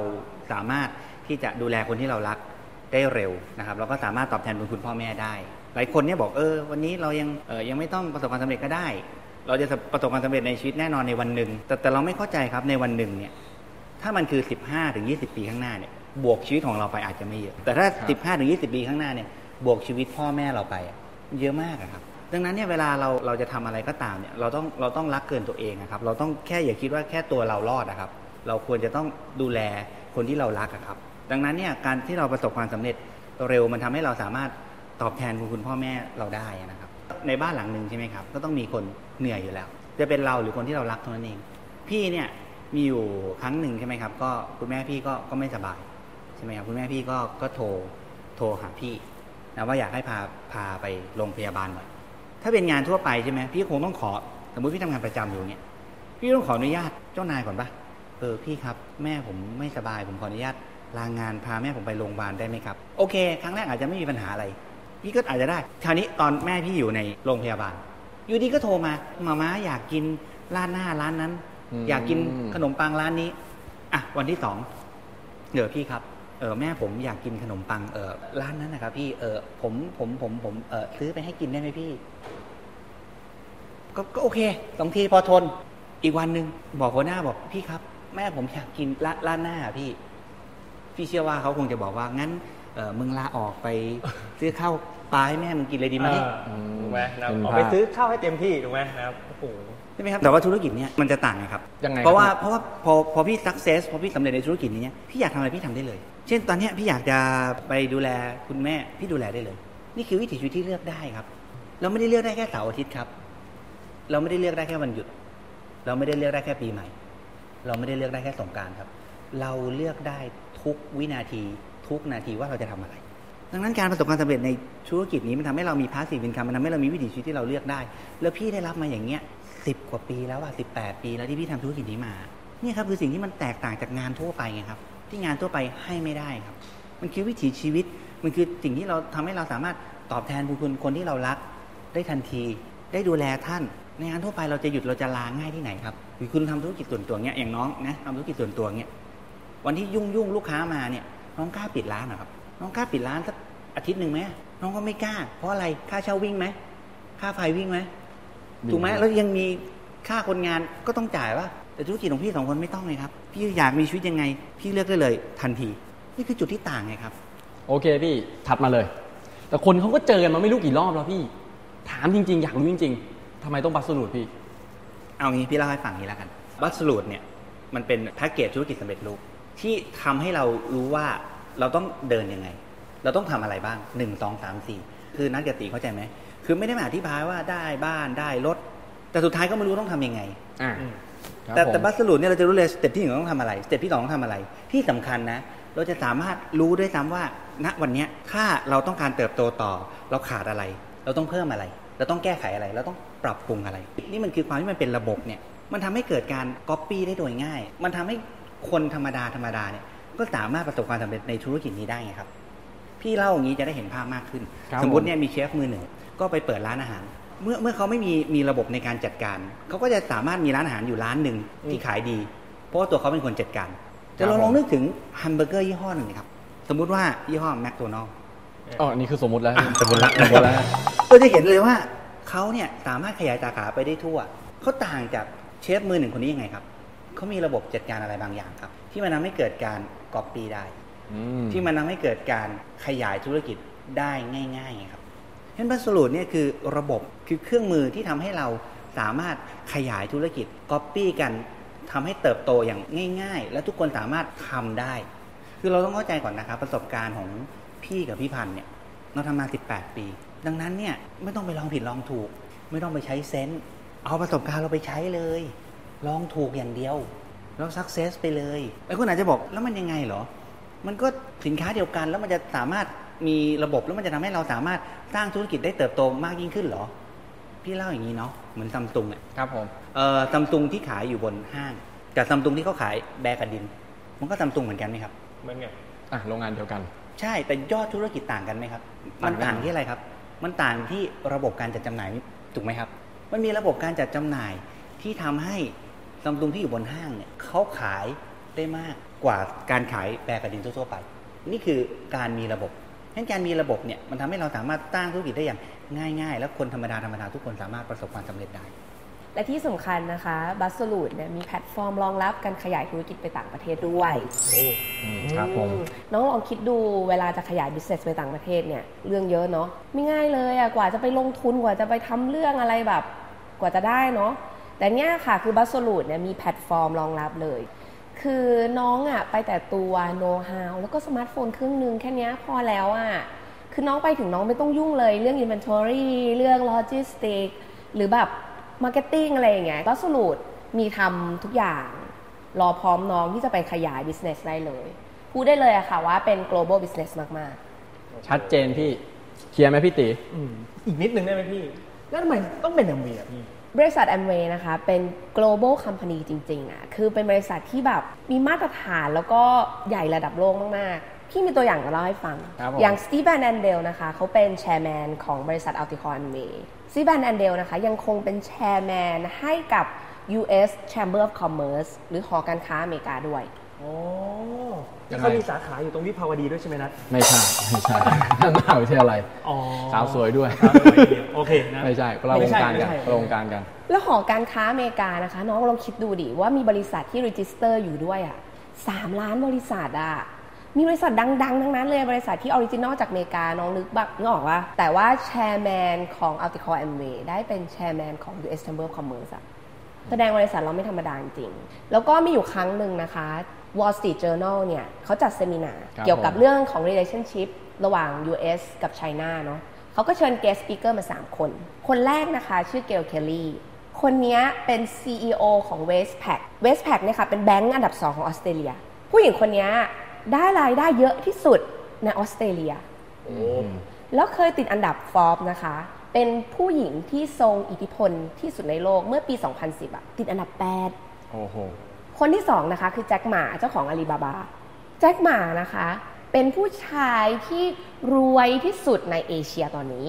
สามารถที่จะดูแลคนที่เรารักได้เร็วนะครับเราก็สามารถตอบแทนบุญคุณพ่อแม่ได้ หลายคนเนี่ยบอกเออวันนี้เรายังเออยังไม่ต้องประสบความสำเร็จก็ได้ เราจะประสบความสำเร็จในชีวิตแน่นอนในวันหนึ่งแต่แต่เราไม่เข้าใจครับในวันหนึ่งเนี่ย ถ้ามันคือ 15 ถึง 20 ปีข้างหน้าเนี่ย บวกชีวิตของเราไปอาจจะไม่เยอะ แต่ถ้า 15 ถึง 20 ปีข้างหน้าเนี่ย บวกชีวิตพ่อแม่เราไปเยอะมากครับ ดังนั้นเนี่ยเวลาเราเราจะทำอะไรก็ตามเนี่ยเราต้องเราต้องรักเกินตัวเองนะครับ เราต้องแค่อย่าคิดว่าแค่ตัวเรารอดนะครับ เราควรจะต้องดูแลคนที่เรารักอะครับ ดังนั้นเนี่ยการที่เราประสบความสำเร็จเร็วมันทำให้เราสามารถตอบแทนคุณคุณพ่อแม่เราได้นะครับ ในบ้านหลังหนึ่งใช่ไหมครับ ก็ต้องมีคนเหนื่อยอยู่แล้ว จะเป็นเราหรือคนที่เรารักเท่านั้นเอง พี่เนี่ยมีอยู่ครั้งหนึ่งใช่ไหมครับ ก็คุณแม่พี่ก็ก็ไม่สบายใช่ไหมครับคุณแม่พี่ก็ก็โทรโทรหาพี่ นะว่าอยากให้พาพาไปโรงพยาบาลหน่อยถ้าเป็นงานทั่วไปใช่ไหมพี่คงต้องขอสมมติพี่ทำงานประจำอยู่เนี่ยพี่ต้องขออนุญาตเจ้านายก่อนปะเออพี่ครับ แม่ผมไม่สบายผมขออนุญาตลางานพาแม่ผมไปโรงพยาบาลได้ไหมครับโอเค ครั้งแรกอาจจะไม่มีปัญหาอะไร พี่ก็อาจจะได้คราวนี้ตอนแม่พี่อยู่ในโรงพยาบาล อยู่ดีก็โทรมามาม่าอยากกินร้านหน้าร้านนั้นอืมอยากกินขนมปังร้านนี้อะวันที่สองเดี๋ยวพี่ครับ เออแม่ผมอยากกินขนมปังเออร้านนั้นนะครับ พี่เออผมผมผมผมเออซื้อไปให้กินได้ไหมพี่ ก็ก็โอเคสองทีพอทน อีกวันหนึ่งบอกหัวหน้าบอกพี่ครับ แม่ผมอยากกินร้านร้านหน้าอะพี่ พี่เชื่อว่าเขาคงจะบอกว่างั้นเออมึงลาออกไปซื้อข้าวปลาให้แม่มึงกินเลยดีไหมเออถูกไหมนะครับเป็นออกไปภาพซื้อข้าวให้เต็มที่ถูกไหมนะครับโอ้โหใช่ไหมครับแต่ว่าธุรกิจเนี้ยมันจะต่างไงครับยังไงครับเพราะว่าเพราะว่าพอพอพี่ success พอพี่สำเร็จในธุรกิจนี้เนี่ยพี่อยากทำอะไรพี่ทำได้เลย เช่นตอนนี้พี่อยากจะไปดูแลคุณแม่พี่ดูแลได้เลย นี่คือวิถีชีวิตที่เลือกได้ครับ เราไม่ได้เลือกได้แค่เสาร์อาทิตย์ครับ เราไม่ได้เลือกได้แค่วันหยุด เราไม่ได้เลือกได้แค่ปีใหม่ เราไม่ได้เลือกได้แค่สงการครับ เราเลือกได้ทุกวินาทีทุกนาทีว่าเราจะทำอะไร ดังนั้นการประสบความสำเร็จในธุรกิจนี้มันทำให้เรามีพาสซีฟอินคัมมันทำให้เรามีวิถีชีวิตที่เราเลือกได้ แล้วพี่ได้รับมาอย่างเงี้ยสิบกว่าปีแล้วอะสิบแปดปีแล้วที่พี่ทำธุรกิจนี้มาเนี่ยครับคือสิ่งที่มันแตกต่างจากงานทั่วไปไงครับ ที่งานทั่วไปให้ไม่ได้ครับ มันคือวิถีชีวิต มันคือสิ่งที่เราทำให้เราสามารถตอบแทนบุญคุณคนที่เรารักได้ทันที ได้ดูแลท่าน ในงานทั่วไปเราจะหยุดเราจะลาง่ายที่ไหนครับหรือคุณทำธุรกิจส่วนตัวเงี้ยอย่างน้องนะทำธุรกิจส่วนตัวเงี้ยวันที่ยุ่งยุ่งๆลูกค้ามาเนี่ยน้องกล้าปิดร้านเหรอครับน้องกล้าปิดร้านสักอาทิตย์หนึ่งไหมน้องก็ไม่กล้า เพราะอะไรค่าเช่าวิ่งไหมค่าไฟวิ่งไหมถูกไหมแล้วยังมีค่าคนงานก็ต้องจ่ายว่า แต่ธุรกิจของพี่สองคนไม่ต้องเลยครับ พี่อยากมีชีวิตยังไง พี่เลือกได้เลยทันที นี่คือจุดที่ต่างไงครับ โอเคพี่ถัดมาเลย แต่คนเขาก็เจอกันมาไม่รู้กี่รอบแล้วพี่ ถามจริง ๆ อยากรู้จริง ๆทำไมต้องบัสสูตรพี่ เอางี้พี่เล่าให้ฟังนี้แล้วกัน Absolute เนี่ยมันเป็นแพ็กเกจธุรกิจสำเร็จรูปที่ทำให้เรารู้ว่าเราต้องเดินยังไง เราต้องทำอะไรบ้างหนึ่งสองสามสี่คือนัดกับตีเข้าใจไหมคือไม่ได้มาอธิบายว่าได้บ้านได้รถแต่สุดท้ายก็ไม่รู้ต้องทำยังไงอ่าอืมครับ แต่ผมแต่ Absolute เนี่ยเราจะรู้เลย step ที่หนึ่งต้องทำอะไร step ที่สองต้องทำอะไร ที่สำคัญนะ เราจะสามารถรู้ด้วยซ้ำว่า ณวันเนี้ยถ้าเราต้องการเติบโตต่อ เราขาดอะไร เราต้องเพิ่มอะไร เราต้องแก้ไขอะไร เราต้องปรับปรุงอะไร นี่มันคือความที่มันเป็นระบบเนี่ยมันทำให้เกิดการก๊อปปี้ได้โดยง่าย มันทำให้คนธรรมดาธรรมดาเนี่ยก็สามารถประสบความสำเร็จในธุรกิจนี้ได้ไงครับ พี่เล่าอย่างนี้จะได้เห็นภาพมากขึ้นครับสมมติผมเนี่ยมีเชฟมือหนึ่งก็ไปเปิดร้านอาหาร เมื่อเมื่อเขาไม่มีมีระบบในการจัดการ เขาก็จะสามารถมีร้านอาหารอยู่ร้านหนึ่งที่ขายดี เพราะว่าตัวเขาเป็นคนจัดการ แต่เราลองนึกถึงแฮมเบอร์เกอร์ยี่ห้อหนึ่งนะครับ สมมุติว่ายี่ห้อแมคโดนัลล์อ๋อ นี่คือสมมติแล้วอะสมมุติละสมมติแล้วก็จะเห็นเลยว่าเขาเนี่ยสามารถขยายสาขาไปได้ทั่ว เขาต่างจากเชฟมือหนึ่งคนนี้ยังไงครับ เขามีระบบจัดการอะไรบางอย่างครับ ที่มันทำให้เกิดการก๊อปปี้ได้อืมที่มันทำให้เกิดการขยายธุรกิจได้ง่ายๆไงครับ เห็น Absolute เนี่ยคือระบบคือเครื่องมือที่ทำให้เราสามารถขยายธุรกิจก๊อปปี้กันทำให้เติบโตอย่างง่าย ๆ และทุกคนสามารถทำได้ คือเราต้องเข้าใจก่อนนะครับประสบการณ์ของพี่กับพี่พันเนี่ยเราทำมา 18 ปี ดังนั้นเนี่ยไม่ต้องไปลองผิดลองถูก ไม่ต้องไปใช้เซนส์เอาประสบการณ์เราไปใช้เลย ลองถูกอย่างเดียว แล้วสักเซสไปเลยไอ้คนอาจจะบอกแล้วมันยังไงเหรอ มันก็สินค้าเดียวกันแล้วมันจะสามารถ มีระบบแล้วมันจะทำให้เราสามารถสร้างธุรกิจได้เติบโตมากยิ่งขึ้นเหรอ พี่เล่าอย่างนี้เนาะเหมือนซัมซุงอะครับผมเอ่อซัมซุงที่ขายอยู่บนห้างกับซัมซุงที่เขาขายแบร์กับดิน มันก็ซัมซุงเหมือนกันไหมครับเหมือนไงอะโรงงานเดียวกัน ใช่แต่ยอดธุรกิจต่างกันไหมครับ มันต่างกันต่างที่อะไรครับ มันต่างที่ระบบการจัดจำหน่ายถูกไหมครับ มันมีระบบการจัดจำหน่ายที่ทำให้ซัมซุงที่อยู่บนห้างเนี่ยเขาขายได้มากกว่าการขายแบรนด์กับดินทั่วๆไป นี่คือการมีระบบฉะ นั้นการมีระบบเนี่ยมันทำให้เราสามารถตั้งธุรกิจได้อย่างง่าย ๆ แล้วคนธรรมดาธรรมดาทุกคนสามารถประสบความสำเร็จได้ และที่สำคัญนะคะ Absolute เนี่ยมีแพลตฟอร์มรองรับการขยายธุรกิจไปต่างประเทศด้วยอืมครับผมน้องลองคิดดูเวลาจะขยาย business ไปต่างประเทศเนี่ยเรื่องเยอะเนาะไม่ง่ายเลยอะกว่าจะไปลงทุนกว่าจะไปทำเรื่องอะไรแบบกว่าจะได้เนาะแต่เนี้ยค่ะคือบัส o ลูดเนี่ยมีแพลตฟอร์มรองรับเลย คือน้องอะไปแต่ตัวโน้ตฮาวแล้วก็สมาร์ทโฟนเครื่องนึงแค่เนี้ยพอแล้วอะคือน้องไปถึงน้องไม่ต้องยุ่งเลยเรื่อง inventory เรื่อง logistics หรือแบบ marketing อะไรอย่างเงี้ยบัส o ลูดมีทำทุกอย่าง รอพร้อมน้องที่จะไปขยาย business ได้เลย พูดได้เลยอะค่ะว่าเป็น global business มากชัดเจนพี่ เคลียร์ไหมพี่ตีอืมอีกนิดนึงได้ไหมพี่ แล้วทำไมต้องเป็น MV อะพี่ๆ บริษัท Amway นะคะเป็น global company จริงๆอะคือเป็นบริษัทที่แบบมีมาตรฐานแล้วก็ใหญ่ระดับโลกมากๆ พี่มีตัวอย่างจะเล่าให้ฟังครับผมอย่างสตี v นแอนเดลนะคะเขาเป็น chairman ของบริษัท Alticor Amway สตี v นแอนเดลนะคะยังคงเป็น chairman ให้กับ US Chamber of Commerce หรือหอการค้าอเมริกาด้วยอ๋อ ยัแล้วงไง เขามีสาขาอยู่ตรงวิภาวดีด้วยใช่ไหมนัท ไม่ใช่ไม่ใช่นั่นมหาวิทยาลัยอ๋อสาวสวยด้วยสาวสวยเดียวโอเคนะไม่ใช่คนละวไม่งใช่การกันไม่ใช่คนละวงการกัน แล้วหอการค้าอเมริกานะคะ น้องลองคิดดูดิว่ามีบริษัทที่ register อยู่ด้วยอะสามล้านบริษัทอะมีบริษัทดังๆ ทั้งนั้นเลยบริษัทที่ original จากอเมริกา น้องนึกบักนึกออกว่าแต่ว่า chairman ของ Alticor Amway ได้เป็น chairman ของ US Chamber of Commerce อะแสดงบริษัทเราไม่ธรรมดาจริงๆแล้วก็มีอยู่ครั้งหนึ่งนะคะ Wall Street Journal เนี่ยเขาจัด seminar ครับเกี่ยวกับผมเรื่องของ relationship ระหว่าง US กับ China เนาะเขาก็เชิญ guest speaker มา 3 คน คนแรกนะคะชื่อเกลเคลลี่คนเนี้ยเป็น CEO ของ Westpac Westpac เนี่ยค่ะเป็นแบงก์อันดับ 2 ของออสเตรเลีย ผู้หญิงคนเนี้ยได้รายได้เยอะที่สุดในออสเตรเลียอืมแล้วเคยติดอันดับฟอ b นะคะ เป็นผู้หญิงที่ทรงอิทธิพลที่สุดในโลกเมื่อปี 2010อะติดอันดับ 8 โอ้โห คนที่สองนะคะคือแจ็คหมาเจ้าของอาลีบาบา Jack Ma นะคะ เป็นผู้ชายที่รวยที่สุดในเอเชียตอนนี้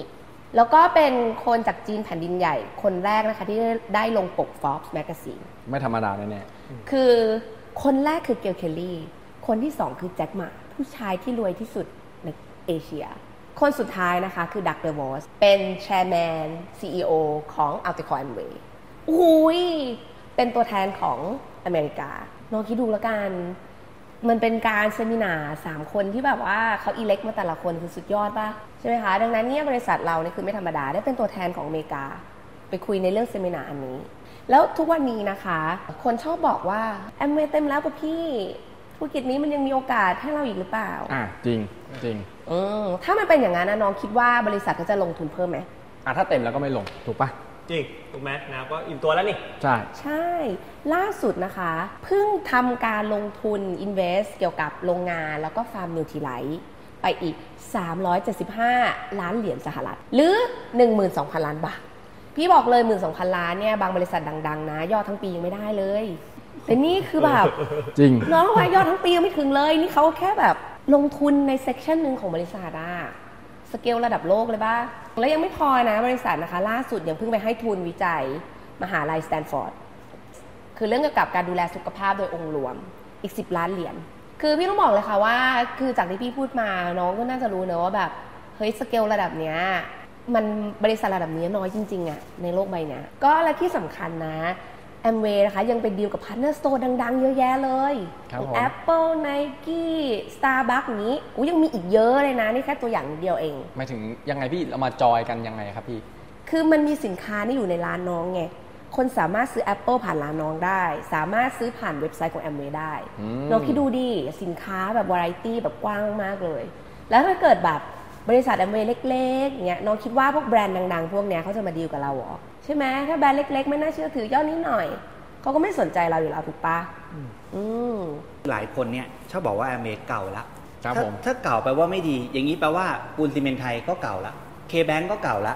แล้วก็เป็นคนจากจีนแผ่นดินใหญ่ คนแรกนะคะที่ได้ลงปก Forbes Magazine ไม่ธรรมดาแน่คือคนแรกคือ Gail Kelly คนที่สองคือ Jack Ma ผู้ชายที่รวยที่สุดในเอเชีย คนสุดท้ายนะคะคือ Doug DeVos เป็น chairman CEO ของ Alticor Amway อุ้ยเป็นตัวแทนของ อเมริกาน้องคิดดูแล้วกัน มันเป็นการเซมินาสามคนที่แบบว่าเขาอีเล็กมาแต่ละคนคือสุดยอดป่ะ ใช่ไหมคะ ดังนั้นเนี่ยบริษัทเราเนี่ยคือไม่ธรรมดา ได้เป็นตัวแทนของอเมริกา ไปคุยในเรื่องเซมินาอันนี้ แล้วทุกวันนี้นะคะ คนชอบบอกว่าแอมเวย์เต็มแล้วป่ะพี่ธุรกิจนี้มันยังมีโอกาสให้เราอีกหรือเปล่าๆอะจริงจริงอืมถ้ามันเป็นอย่างนั้นนะน้องคิดว่าบริษัทก็จะลงทุนเพิ่มไหมอะถ้าเต็มแล้วก็ไม่ลงถูกปะ จริงถูกไหมนะก็อิ่มตัวแล้วนี่ ใช่ ใช่ ล่าสุดนะคะ เพิ่งทำการลงทุน invest เกี่ยวกับโรงงานแล้วก็ฟาร์ม Nutrilite ไปอีก 375 ล้านเหรียญสหรัฐ หรือ 12,000 ล้านบาท พี่บอกเลย 12,000 ล้านเนี่ย บางบริษัทดัง ๆ นะ ยอดทั้งปียังไม่ได้เลย แต่นี่คือแบบ จริง น้องว่ายอดทั้งปียังไม่ถึงเลย นี่เขาแค่แบบลงทุนใน section หนึ่งของบริษัทอะ สเกลระดับโลกเลยป่ะแล้วยังไม่พอนะบริษัทนะคะล่าสุดยังเพิ่งไปให้ทุนวิจัยมหาลัยสแตนฟอร์ดคือเรื่องเกี่ยวกับการดูแลสุขภาพโดยองค์รวมอีก 10 ล้านเหรียญคือพี่ต้องบอกเลยค่ะว่า คือจากที่พี่พูดมาน้องก็น่าจะรู้เนอะว่าแบบเฮ้ยสเกลระดับเนี้ยมันบริษัทระดับนี้น้อยจริงๆอะในโลกใบเนี้ยก็และที่สำคัญนะ แอมเวย์นะคะยังเป็นดีลกับ partner store ดัง ๆ เยอะแยะเลยครับผม แอปเปิลไนกี้สตาร์บัคนี้อุ้ยยังมีอีกเยอะเลยนะ นี่แค่ตัวอย่างเดียวเอง หมายถึงยังไงพี่เรามาจอยกันยังไงครับพี่ คือมันมีสินค้านี่อยู่ในร้านน้องไง คนสามารถซื้อ Apple ผ่านร้านน้องได้ สามารถซื้อผ่านเว็บไซต์ของ Amway ได้อืม น้องคิดดูดิสินค้าแบบวาไรตี้แบบกว้างมากๆเลย แล้วถ้าเกิดแบบบริษัทแอมเวย์เล็กๆอย่างเงี้ยน้องคิดว่าพวกแบรนด์ดัง ๆ พวกเนี้ยเขาจะมาดีลกับเราเหรอใช่ไหมถ้าแบรนด์เล็ก ๆ ไม่น่าเชื่อถือย่อดนิดหน่อย เขาก็ไม่สนใจเราอยู่แล้วถูกปะอืมหลายคนเนี่ยชอบบอกว่าอเมริกเก่าละครับถ้าผมถ้าเก่าแปลว่าไม่ดี อย่างนี้แปลว่าปูนซีเมนต์ไทยก็เก่าละเคแบงก็เก่าละ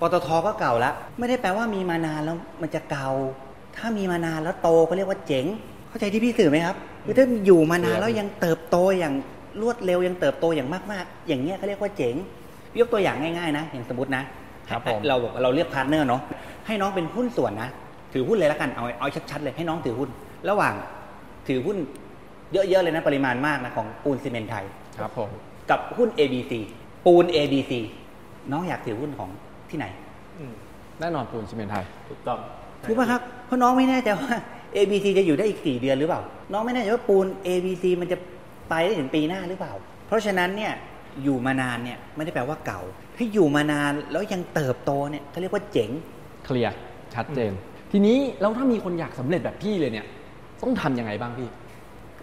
ปตทก็เก่าละไม่ได้แปลว่ามีมานานแล้วมันจะเก่า ถ้ามีมานานแล้วโตก็เรียกว่าเจ๋ง เข้าใจที่พี่สื่อไหมครับคือถ้าอยู่มานานแล้วยังเติบโตอย่างรวดเร็วยังเติบโตอย่างมากๆ อย่างเงี้ยเขาเรียกว่าเจ๋ง ยกตัวอย่างง่ายๆนะ อย่างสมมตินะครับผมเราบอกเราเรียก partner เนาะ ให้น้องเป็นหุ้นส่วนนะ ถือหุ้นเลยแล้วกัน เอาเอาชัดๆเลยให้น้องถือหุ้น ระหว่างถือหุ้นเยอะๆเลยนะปริมาณมากนะของปูนซีเมนต์ไทยครับผมกับหุ้น ABC ปูน ABC น้องอยากถือหุ้นของที่ไหนแน่นอนปูนซีเมนต์ไทยถูกต้องถูกป่ะครับเพราะน้องไม่แน่ใจว่า ABC จะอยู่ได้อีก 4 เดือนหรือเปล่า น้องไม่แน่ใจว่าปูน ABC มันจะไปได้ถึงปีหน้าหรือเปล่า เพราะฉะนั้นเนี่ยอยู่มานานเนี่ยไม่ได้แปลว่าเก่า ถ้าอยู่มานานแล้วยังเติบโตเนี่ยเขาเรียกว่าเจ๋ง เคลียร์ชัดเจน ทีนี้แล้วถ้ามีคนอยากสำเร็จแบบพี่เลยเนี่ย ต้องทำยังไงบ้างพี่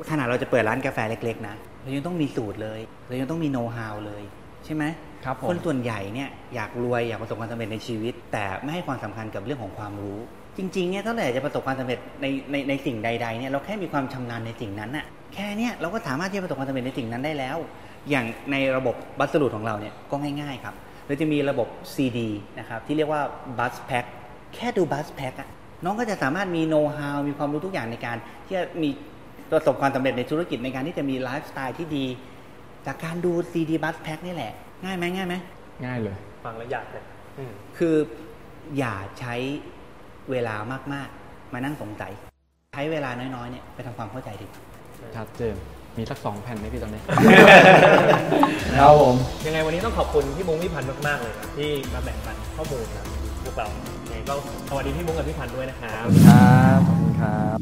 ขนาดเราจะเปิดร้านกาแฟเล็กๆนะเรายังต้องมีสูตรเลยเรายังต้องมีโน้ตฮาวเลย ใช่ไหมครับผมคนส่วนใหญ่เนี่ยอยากรวยอยากประสบความสำเร็จในชีวิต แต่ไม่ให้ความสำคัญกับเรื่องของความรู้ จริงๆเนี่ยตั้งแต่จะประสบความสำเร็จในในในสิ่งใดๆเนี่ยเราแค่มีความชำนาญในสิ่งนั้นน่ะแค่เนี้ยเราก็สามารถที่จะประสบความสำเร็จในสิ่งนั้นได้แล้ว อย่างในระบบบัสสรุปของเราเนี่ยก็ง่าย ๆ ครับ เราจะมีระบบ CD นะครับที่เรียกว่า Bus Pack แค่ดู Bus Pack อะน้องก็จะสามารถมีโน้ตฮาวมีความรู้ทุกอย่างในการ ที่จะมีประสบความสำเร็จในธุรกิจในการที่จะมีไลฟ์สไตล์ที่ดี จากการดู CD Bus Pack นี่แหละ ง่ายไหมง่ายไหมง่ายเลย ฟังแล้วอยากเลยอืมคืออย่าใช้เวลามากๆ มานั่งสงสัย ใช้เวลาน้อยๆเนี่ยไปทำความเข้าใจดีกว่าชัดเจน มีสักสองแผ่นไหมพี่ตอนนี้ ครับผม ยังไงวันนี้ต้องขอบคุณพี่มุ้งพี่พันธ์มากๆเลยครับที่มาแบ่งปันข้อมูลกับพวกเรายังไงก็สวัสดีพี่มุ้งกับพี่พันธ์ด้วยนะครับ ครับ ขอบคุณครับ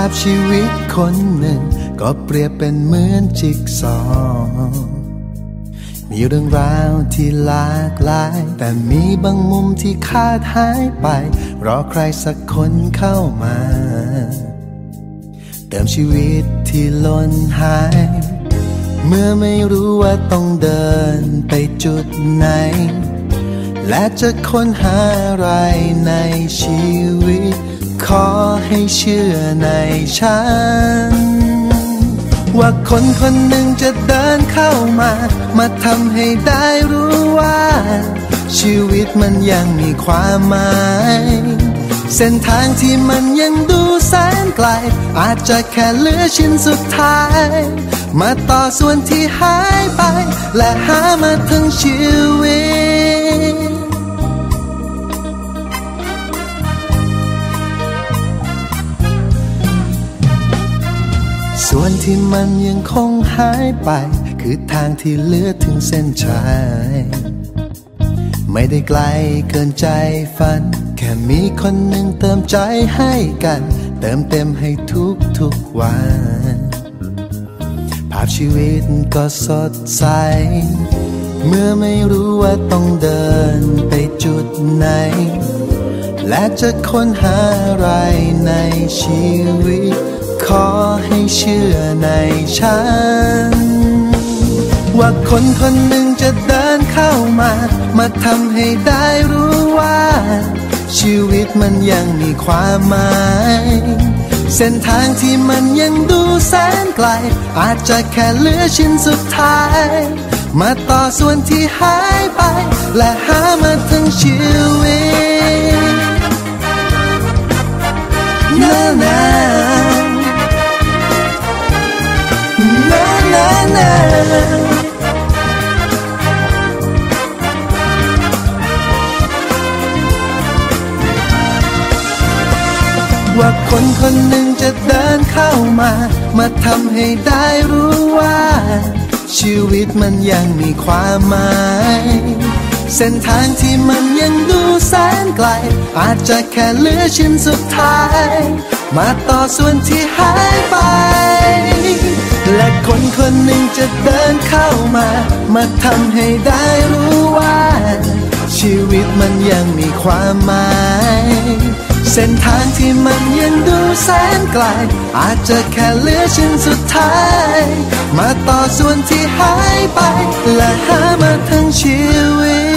าพชีวิตคนหนึ่ง ก็เปรียบเป็นเหมือนจิ๊กซอว์มีเรื่องราวที่หลากหลาย แต่มีบางมุมที่ขาดหายไป รอใครสักคนเข้ามา เติมชีวิตที่ล้นหาย เมื่อไม่รู้ว่าต้องเดินไปจุดไหน และจะค้นหาอะไรในชีวิต ขอให้เชื่อในฉัน ว่าคนคนหนึ่งจะเดินเข้ามา มาทำให้ได้รู้ว่า ชีวิตมันยังมีความหมาย เส้นทางที่มันยังดูแสนไกล อาจจะแค่เหลือชิ้นสุดท้าย มาต่อส่วนที่หายไป และหามาทั้งชีวิต ส่วนที่มันยังคงหายไป คือทางที่เหลือถึงเส้นชัยไม่ได้ไกลเกินใจฝัน แค่มีคนหนึ่งเติมใจให้กัน เติมเต็มให้ทุกทุกวัน ภาพชีวิตก็สดใส เมื่อไม่รู้ว่าต้องเดินไปจุดไหน และจะค้นหาอะไรในชีวิต ขอให้เชื่อในฉัน ว่าคนคนหนึ่งจะเดินเข้ามา มาทำให้ได้รู้ว่า ชีวิตมันยังมีความหมาย เส้นทางที่มันยังดูแสนไกล อาจจะแค่เหลือชิ้นสุดท้าย มาต่อส่วนที่หายไป และหามาทั้งชีวิตนา ว่าคนคนหนึ่งจะเดินเข้ามา มาทำให้ได้รู้ว่า ชีวิตมันยังมีความหมาย เส้นทางที่มันยังดูแสนไกล อาจจะแค่เหลือชิ้นสุดท้าย มาต่อส่วนที่หายไป และคนคนหนึ่งจะเดินเข้ามา มาทำให้ได้รู้ว่า ชีวิตมันยังมีความหมาย เส้นทางที่มันยังดูแสนไกล อาจจะแค่เหลือชิ้นสุดท้าย มาต่อส่วนที่หายไป และหามาทั้งชีวิต